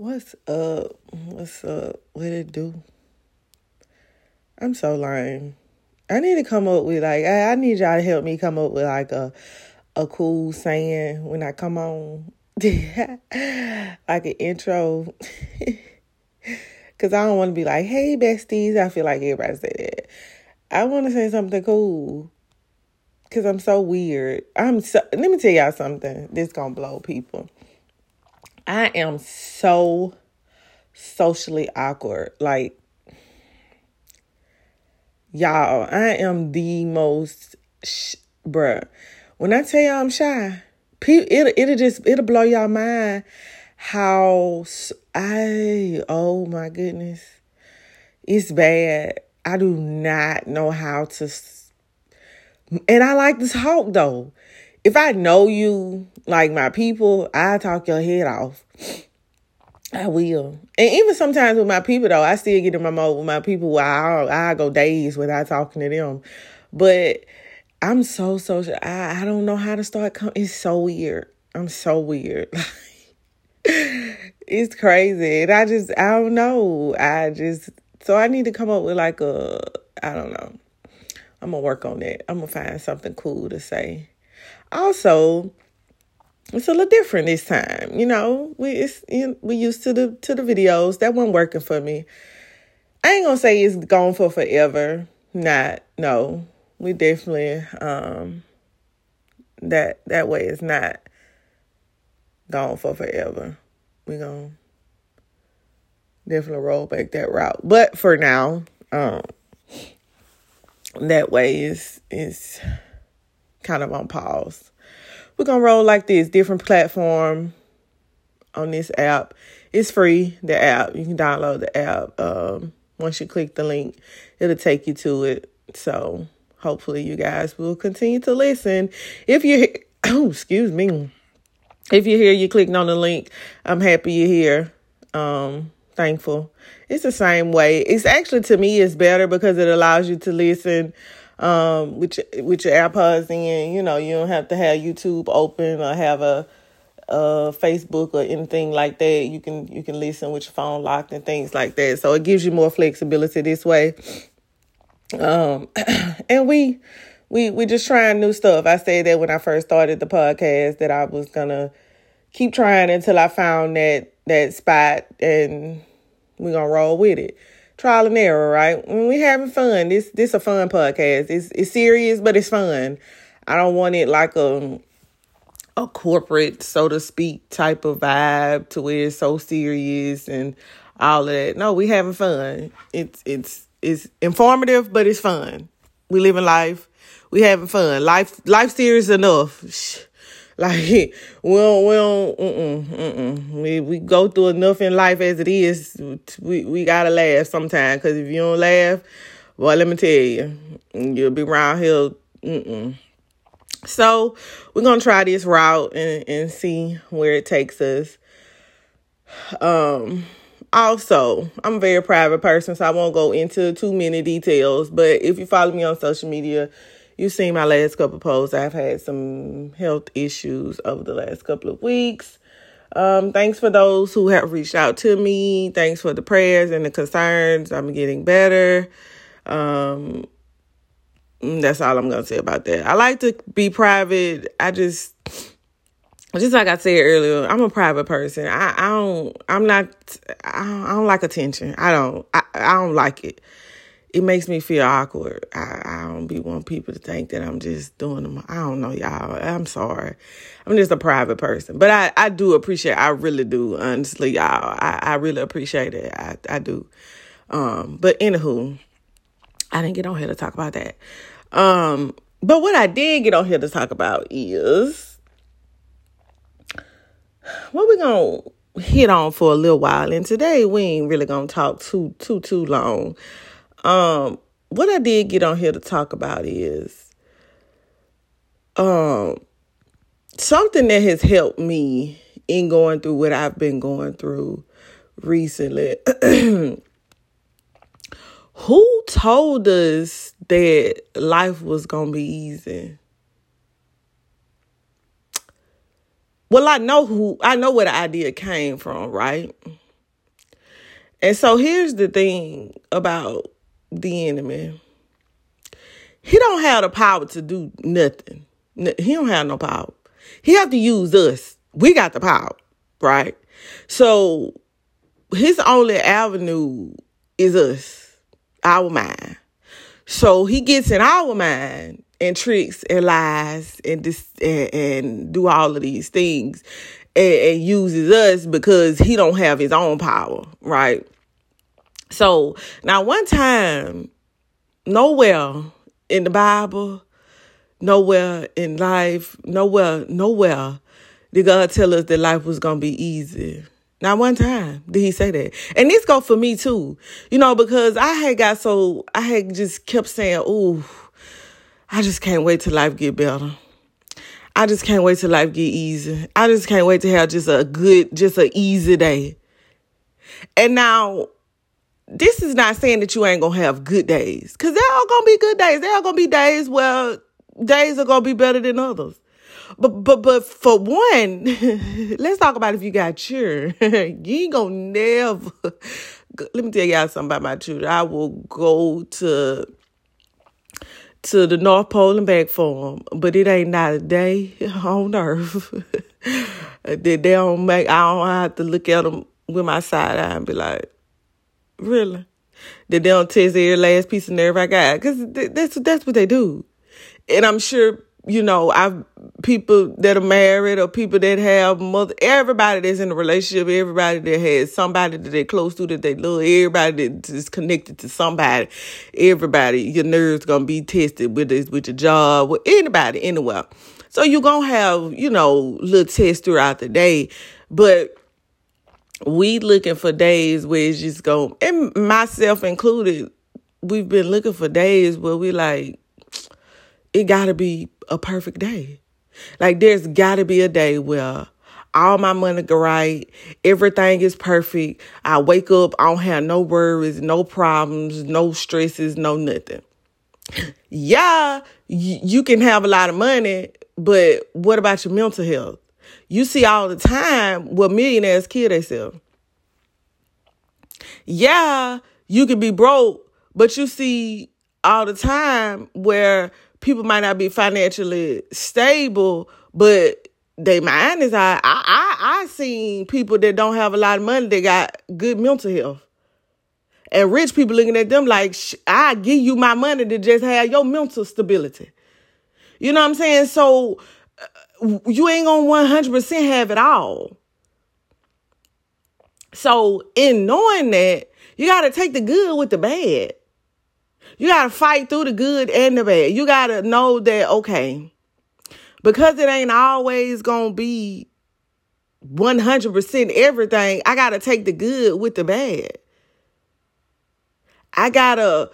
What's up? What's up? What it do? I'm so lame. I need to come up with like I, I need y'all to help me come up with like a a cool saying when I come on. like an intro. Cause I don't want to be like, hey besties. I feel like everybody say that. I want to say something cool. Cause I'm so weird. I'm so let me tell y'all something. This gonna blow people. I am so socially awkward. Like, y'all, I am the most, sh- bruh. When I tell y'all I'm shy, it it'll just it'll blow y'all mind how I oh my goodness, it's bad. I do not know how to, and I like this talk though if I know you like my people, I talk your head off. I will. And even sometimes with my people though, I still get in my mode with my people where I I go days without talking to them. But I'm so social. I, I don't know how to start. Com- it's so weird. I'm so weird. it's crazy. And I just, I don't know. I just, so I need to come up with like a, I don't know. I'm to work on that. I'm to find something cool to say. Also, it's a little different this time. You know, we it's you know, we used to the to the videos that weren't working for me. I ain't gonna say it's gone for forever. Not no. We definitely um that that way is not gone for forever. We gonna definitely roll back that route. But for now, um that way is is kind of on pause. We're gonna roll like this, different platform on this app. It's free, the app. You can download the app. Um, once you click the link, it'll take you to it. So hopefully you guys will continue to listen. If you oh, excuse me. If you're here, you clicking on the link. I'm happy you're here. Um, thankful. It's the same way. It's actually to me it's better because it allows you to listen um, with your, with your AirPods in. You know, you don't have to have YouTube open or have a, a Facebook or anything like that. You can you can listen with your phone locked and things like that. So it gives you more flexibility this way. Um, and we we we just trying new stuff. I said that when I first started the podcast that I was gonna keep trying until I found that that spot and we're gonna roll with it trial and error, right? When we having fun, this this a fun podcast. It's it's serious, but it's fun. I don't want it like a a corporate, so to speak, type of vibe to where it's so serious and all of that. No, we having fun. It's it's it's informative, but it's fun. We living life. We having fun. Life life serious enough. Like we don't, we don't, mm-mm, mm-mm. We we go through enough in life as it is. We we gotta laugh sometimes. Cause if you don't laugh, well, let me tell you, you'll be around here. Mm-mm. So we're gonna try this route and and see where it takes us. Um. Also, I'm a very private person, so I won't go into too many details. But if you follow me on social media, You've seen my last couple posts. I've had some health issues over the last couple of weeks. Um, thanks for those who have reached out to me. Thanks for the prayers and the concerns. I'm getting better. Um, that's all I'm gonna say about that. I like to be private. I just, just like I said earlier, I'm a private person. I, I don't. I'm not. I don't, I don't like attention. I don't. I, I don't like it it makes me feel awkward. I, I don't be want people to think that I'm just doing them. I don't know, y'all. I'm sorry. I'm just a private person. But I, I do appreciate I really do, honestly, y'all. I, I really appreciate it. I, I do. Um, but anywho, I didn't get on here to talk about that. Um, but what I did get on here to talk about is what we gonna hit on for a little while. And today we ain't really gonna talk too too too long. Um, what I did get on here to talk about is um something that has helped me in going through what I've been going through recently. Who told us that life was gonna be easy? Well, I know who I know where the idea came from, right? And so here's the thing about the enemy. He don't have the power to do nothing. He don't have no power. He have to use us. We got the power, right? So his only avenue is us, our mind. So he gets in our mind and tricks and lies and dis- and, and do all of these things and, and uses us because he don't have his own power, right? So now one time, nowhere in the Bible, nowhere in life, nowhere, nowhere did God tell us that life was gonna be easy. Not one time did he say that. And this go for me too. You know, because I had got so I had just kept saying, Ooh, I just can't wait till life get better. I just can't wait till life get easy. I just can't wait to have just a good, just a easy day. And now, this is not saying that you ain't gonna have good days, cause there are gonna be good days. There are gonna be days where days are gonna be better than others. But but but for one, let's talk about if you got children. you ain't gonna never. Let me tell y'all something about my children. I will go to to the North Pole and back for them, but it ain't not a day on earth that they don't make. I don't have to look at them with my side eye and be like, really? That they don't test every last piece of nerve I got, because that's that's what they do, and I'm sure you know, I've people that are married or people that have mother, everybody that's in a relationship, everybody that has somebody that they're close to that they love, everybody that is connected to somebody, everybody, your nerves gonna be tested with this, with your job, with anybody, anywhere. So you're gonna have, you know, little tests throughout the day, but we looking for days where it's just going, and myself included, we've been looking for days where we like, it gotta be a perfect day. Like there's gotta be a day where all my money go right, everything is perfect. I wake up, I don't have no worries, no problems, no stresses, no nothing. yeah, you can have a lot of money, but what about your mental health? You see all the time what millionaires kill themselves. Yeah, you can be broke, but you see all the time where people might not be financially stable, but they mind is I I I seen people that don't have a lot of money that got good mental health. And rich people looking at them like, I give you my money to just have your mental stability. You know what I'm saying? So you ain't gonna 100% have it all. So in knowing that, you got to take the good with the bad. You got to fight through the good and the bad. You got to know that, okay, because it ain't always to be 100% everything, I got to take the good with the bad. I got to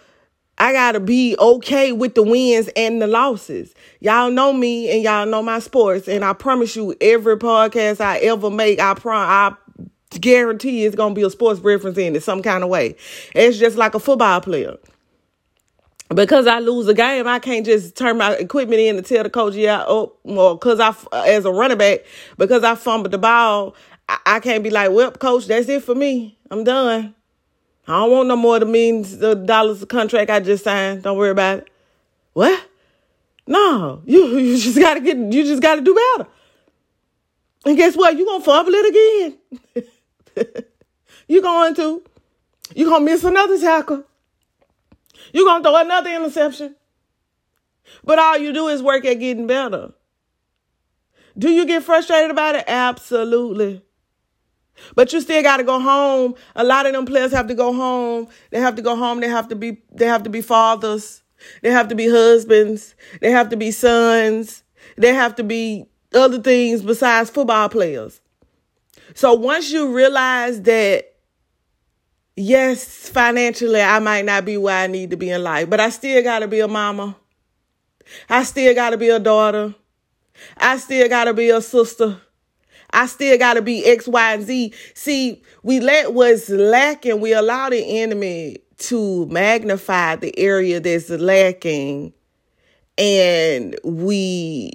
I got to be okay with the wins and the losses. Y'all know me and y'all know my sports and I promise you every podcast I ever make, I prom I guarantee it's to be a sports reference in it some kind of way. It's just like a football player because I lose a game, I can't just turn my equipment in and tell the coach, yeah, oh, well, because I, as a running back, because I fumbled the ball, I, I, can't be like, well, coach, that's it for me. I'm done. I don't want no more of the millions of dollars of contract I just signed. Don't worry about it. What? No, you you just gotta get you just gotta do better. And guess what? You gonna fumble it again. you're going to. You're gonna miss another tackle. You're to throw another interception. But all you do is work at getting better. Do you get frustrated about it? Absolutely. But you still got to go home. A lot of them players have to go home. They have to go home. They have to be they have to be fathers. They have to be husbands. They have to be sons. They have to be other things besides football players. So once you realize that yes, financially, I might not be where I need to be in life, but I still got to be a mama. I still got to be a daughter. I still got to be a sister. I still got to be X, Y, and Z. See, we let what's lacking, we allow the enemy to magnify the area that's lacking, and we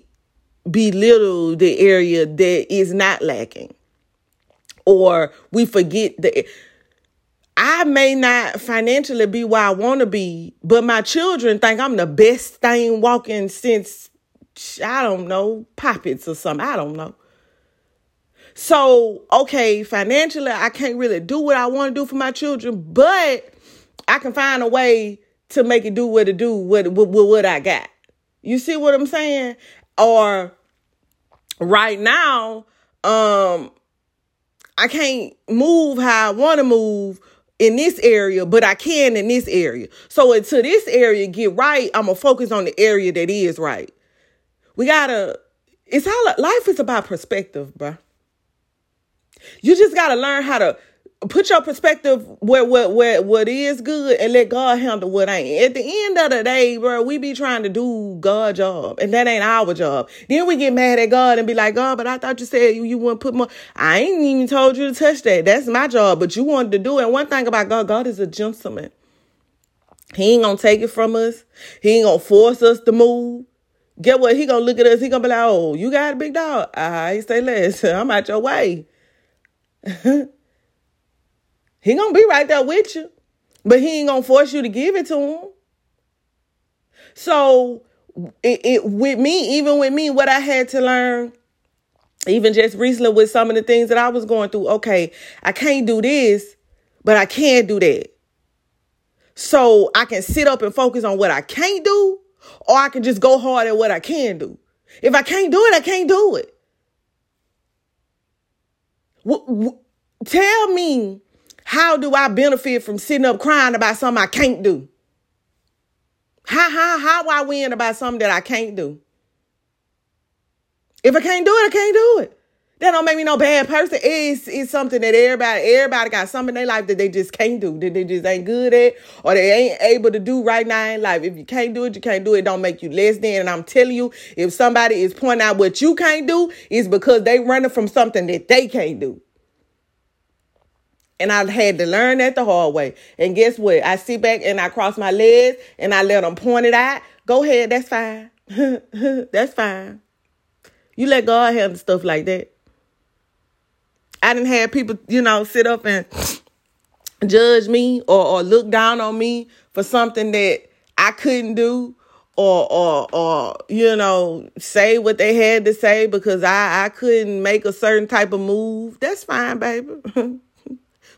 belittle the area that is not lacking. Or we forget the I may not financially be where I want to be, but my children think I'm the best thing walking since, I don't know, poppets or something. I don't know. So, okay, financially, I can't really do what I want to do for my children, but I can find a way to make it do what it do with, with, with what I got. You see what I'm saying? Or right now, um, I can't move how I want to move in this area, but I can in this area. So until this area get right, I'm gonna focus on the area that is right. We gotta. It's how life is about perspective, bruh. You just got to learn how to put your perspective where what where what is good and let God handle what ain't. At the end of the day, bro, we be trying to do God's job, and that ain't our job. Then we get mad at God and be like, God, but I thought you said you, you wouldn't put more. I ain't even told you to touch that. That's my job, but you wanted to do it. And one thing about God, God is a gentleman. He ain't gonna take it from us. He ain't gonna force us to move. Get what? He gonna look at us. He gonna be like, "Oh, you got a big dog. I say less. I'm out your way." he gonna be right there with you, but he ain't gonna force you to give it to him. So it, it with me, even with me, what I had to learn, even just recently with some of the things that I was going through. Okay, I can't do this, but I can do that. So I can sit up and focus on what I can't do, or I can just go hard at what I can do. If I can't do it, I can't do it tell me how do I benefit from sitting up crying about something I can't do? How how how I win about something that I can't do? If I can't do it, I can't do it. That don't make me no bad person. It's, it's something that everybody everybody got something in their life that they just can't do, that they just ain't good at, or they ain't able to do right now in life. If you can't do it, you can't do it. Don't make you less than. And I'm telling you, if somebody is pointing out what you can't do, it's because they running from something that they can't do. And I had to learn that the hard way. And guess what? I sit back and I cross my legs and I let them point it out. Go ahead, that's fine. that's fine. You let God handle stuff like that. I didn't have people, you know, sit up and judge me or, or look down on me for something that I couldn't do or or or you know say what they had to say because I I couldn't make a certain type of move. That's fine, baby.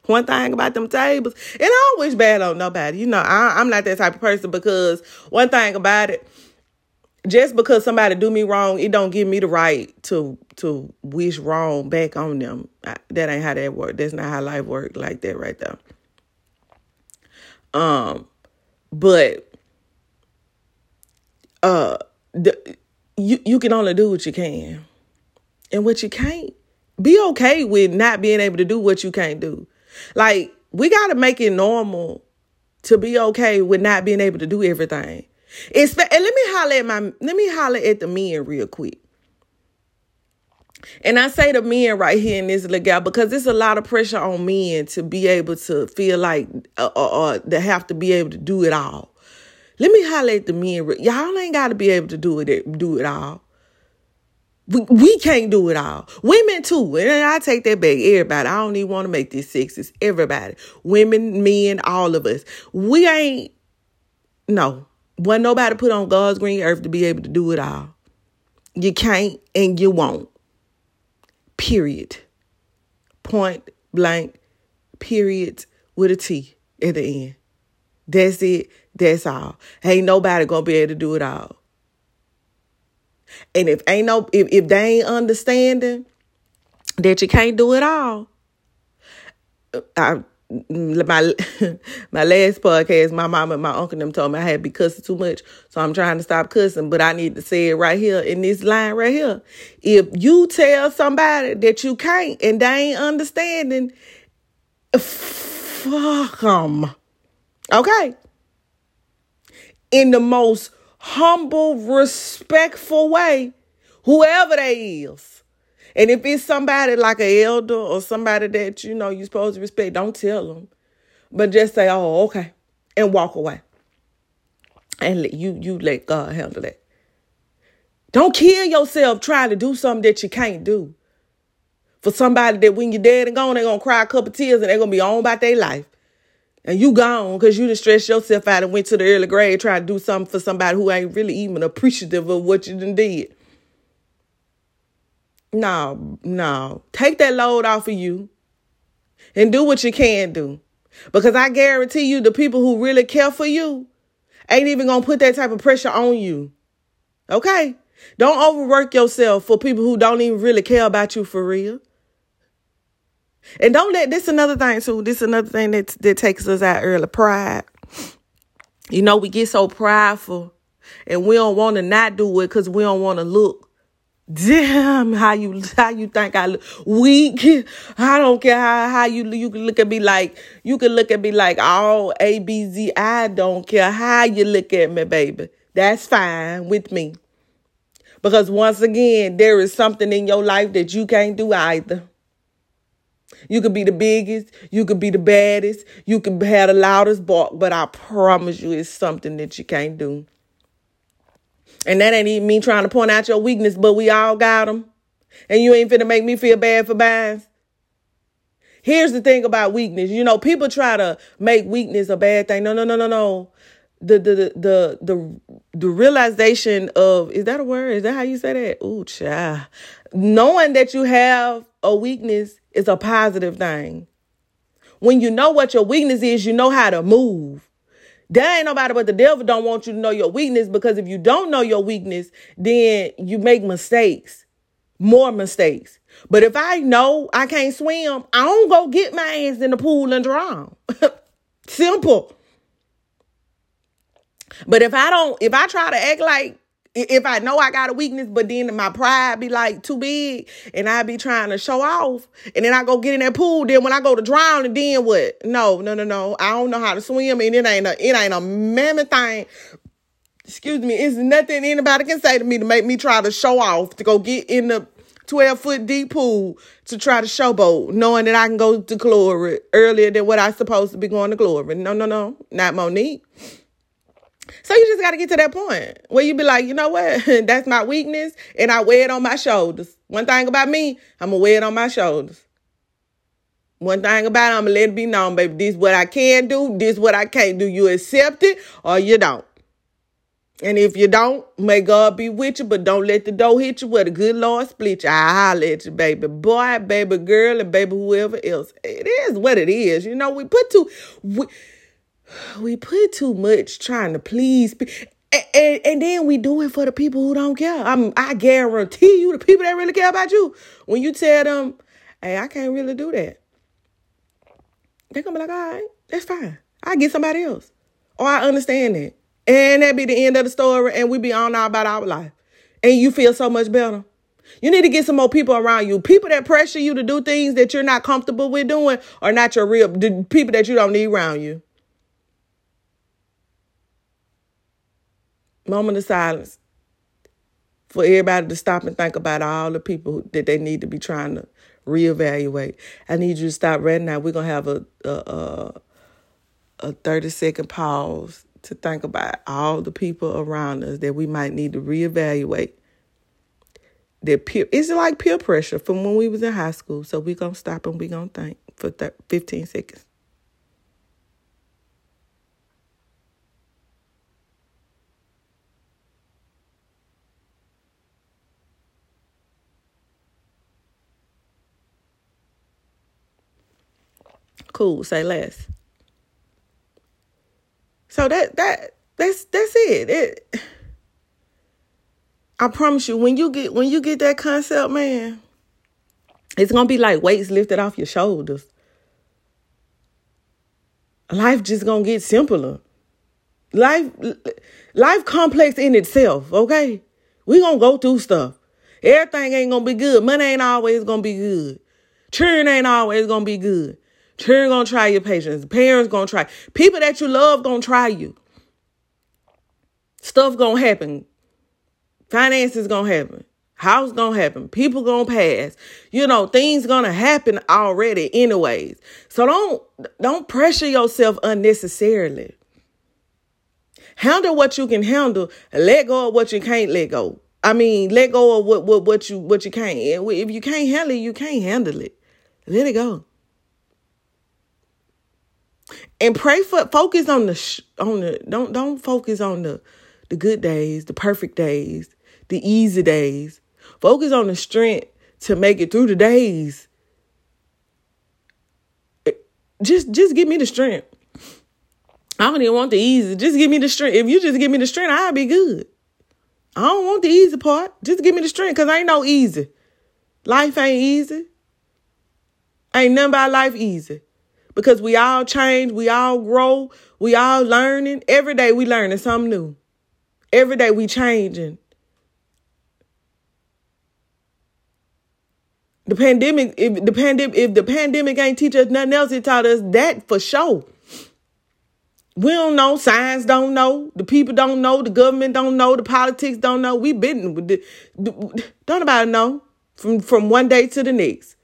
One thing about them tables, and I don't wish bad on nobody. You know, I, I'm not that type of person because one thing about it, just because somebody do me wrong, it don't give me the right to to wish wrong back on them. that ain't how that work. That's not how life work like that right there. Um, but uh, the, you you can only do what you can, and what you can't. Be okay with not being able to do what you can't do. Like we got to make it normal to be okay with not being able to do everything. It's and let me holler at my let me holler at the men real quick. And I say the men right here in this legal because there's a lot of pressure on men to be able to feel like uh, uh, uh, they have to be able to do it all. Let me holler at the men. Y'all ain't got to be able to do it do it all. We, we can't do it all. Women too. And I take that back. Everybody. I don't even want to make this sexist. Everybody. Women, men, all of us. We ain't, no. Wasn't nobody put on God's green earth to be able to do it all. You can't and you won't. Period. Point blank, period, with a T at the end. That's it. That's all. Ain't nobody gonna be able to do it all. And if ain't no if, if they ain't understanding that you can't do it all, I Mm, my my last podcast, my mom and my uncle them told me I had be cussing too much, so I'm trying to stop cussing. But I need to say it right here in this line right here. If you tell somebody that you can't and they ain't understanding, fuck them. Okay. In the most humble, respectful way, whoever they is. And if it's somebody like an elder or somebody that you know you're supposed to respect, don't tell them. But just say, oh, okay, and walk away. And let you you let God handle that. Don't kill yourself trying to do something that you can't do. For somebody that when you're dead and gone, they're gonna cry a couple tears and they're gonna be on about their life. And you gone because you just stressed yourself out and went to the early grade trying to do something for somebody who ain't really even appreciative of what you done did. No, no. Take that load off of you and do what you can do. Because I guarantee you, the people who really care for you ain't even gonna put that type of pressure on you. Okay? Don't overwork yourself for people who don't even really care about you for real. And don't let this another thing too. This another thing that that takes us out early. Pride. You know, we get so prideful and we don't want to not do it because we don't want to look damn how you how you think I look weak. I don't care how, how you you can look at me like you can look at me like all A B Z. I don't care how you look at me, baby. That's fine with me. Because once again, there is something in your life that you can't do either. You could be the biggest, you could be the baddest, you could have the loudest bark, but I promise you it's something that you can't do. And that ain't even me trying to point out your weakness, but we all got them. And you ain't finna make me feel bad for buying. Here's the thing about weakness. You know, people try to make weakness a bad thing. No, no, no, no, no. The the the the the, realization of is that a word? Is that how you say that? Ooh, child. Knowing that you have a weakness is a positive thing. When you know what your weakness is, you know how to move. There ain't nobody but the devil don't want you to know your weakness because if you don't know your weakness, then you make mistakes, more mistakes. But if I know I can't swim, I don't go get my ass in the pool and drown. Simple. But if I don't, if I try to act like if I know I got a weakness, but then my pride be like too big and I be trying to show off and then I go get in that pool, then when I go to drown and then what? No, no, no, no. I don't know how to swim and it ain't a it ain't a mammoth thing. Excuse me, it's nothing anybody can say to me to make me try to show off to go get in the 12 foot deep pool to try to showboat, knowing that I can go to glory earlier than what I supposed to be going to glory. No, no, no, not Monique. So you just got to get to that point where you be like, you know what? That's my weakness, and I wear it on my shoulders. One thing about me, I'm gonna wear it on my shoulders. One thing about it, I'm gonna let it be known, baby. This what I can do. This what I can't do. You accept it or you don't. And if you don't, may God be with you, but don't let the door hit you where the good Lord split you. I'll let you, baby boy, baby girl, and baby whoever else. It is what it is. You know, we put too. We, we put too much trying to please and, and, and, then we do it for the people who don't care. I'm, I guarantee you, the people that really care about you, when you tell them, hey, I can't really do that, they're going to be like, all right, that's fine. I get somebody else. Or I understand that. And that be the end of the story, and we be on now about our life. And you feel so much better. You need to get some more people around you. People that pressure you to do things that you're not comfortable with doing are not your real people that you don't need around you. Moment of silence for everybody to stop and think about all the people that they need to be trying to reevaluate. I need you to stop right now. We're gonna have a a, a, a thirty second pause to think about all the people around us that we might need to reevaluate. That peer, it's like peer pressure from when we was in high school. So we're gonna stop and we're gonna think for 30, 15 seconds. Cool, say less. So that that that's that's it. It I promise you, when you get when you get that concept, man, it's gonna be like weights lifted off your shoulders. Life just gonna get simpler. Life life complex in itself, okay? We gonna go through stuff. Everything ain't gonna be good. Money ain't always gonna be good. Children ain't always gonna be good. Children gonna try your patience. Parents gonna try. People that you love gonna try you. Stuff gonna happen. Finances gonna happen. House gonna happen. People gonna pass. You know, things gonna happen already anyways. So don't don't pressure yourself unnecessarily. Handle what you can handle. Let go of what you can't let go. I mean, let go of what what, what you what you can't. If you can't handle it, you can't handle it. Let it go. And pray for focus on the sh- on the don't don't focus on the the good days, the perfect days, the easy days. Focus on the strength to make it through the days. Eh, just just give me the strength. I don't even want the easy. Just give me the strength. If you just give me the strength, I'll be good. I don't want the easy part. Just give me the strength because I ain't no easy. Life ain't easy. Ain't nothing about life easy. Because we all change, we all grow, we all learning. Every day we learning something new. Every day we changing. The pandemic, if the pandemic, if the pandemic ain't teach us nothing else, it taught us that for sure. We don't know. Science don't know. The people don't know. The government don't know. The politics don't know. We been don't nobody know from from one day to the next.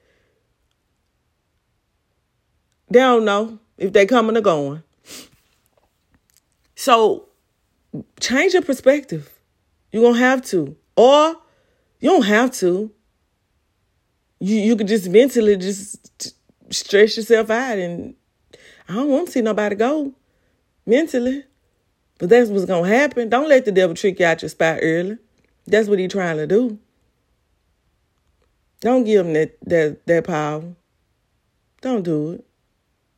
They don't know if they coming or going. So change your perspective. You're gonna have to. Or you don't have to. You you could just mentally just stress yourself out and I don't want to see nobody go mentally. But that's what's gonna happen. Don't let the devil trick you out your spot early. That's what he's trying to do. Don't give him that that that power. Don't do it.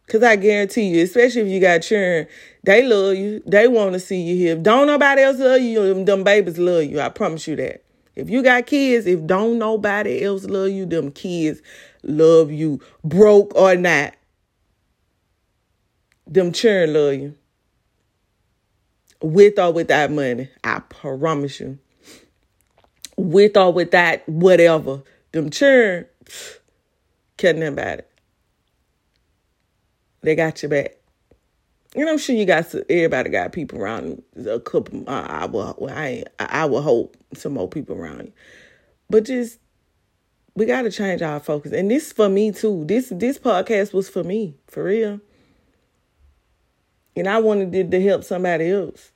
Cause I guarantee you, especially if you got children, they love you. They want to see you here. If don't nobody else love you, them, babies love you. I promise you that. If you got kids, if don't nobody else love you, them kids love you, broke or not. Them children love you. With or without money, I promise you. With or without whatever, them children, nothing about it. They got your back. And I'm sure you got everybody got people around a couple. Uh, I will. I I will hope some more people around you, but just we got to change our focus. And this for me too. This this podcast was for me for real, and I wanted it to help somebody else.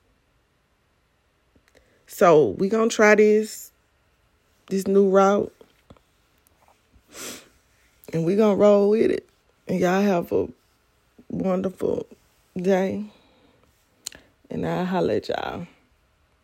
So we gonna try this this new route, and we gonna roll with it. And y'all have a wonderful day. And I'll holler at y'all.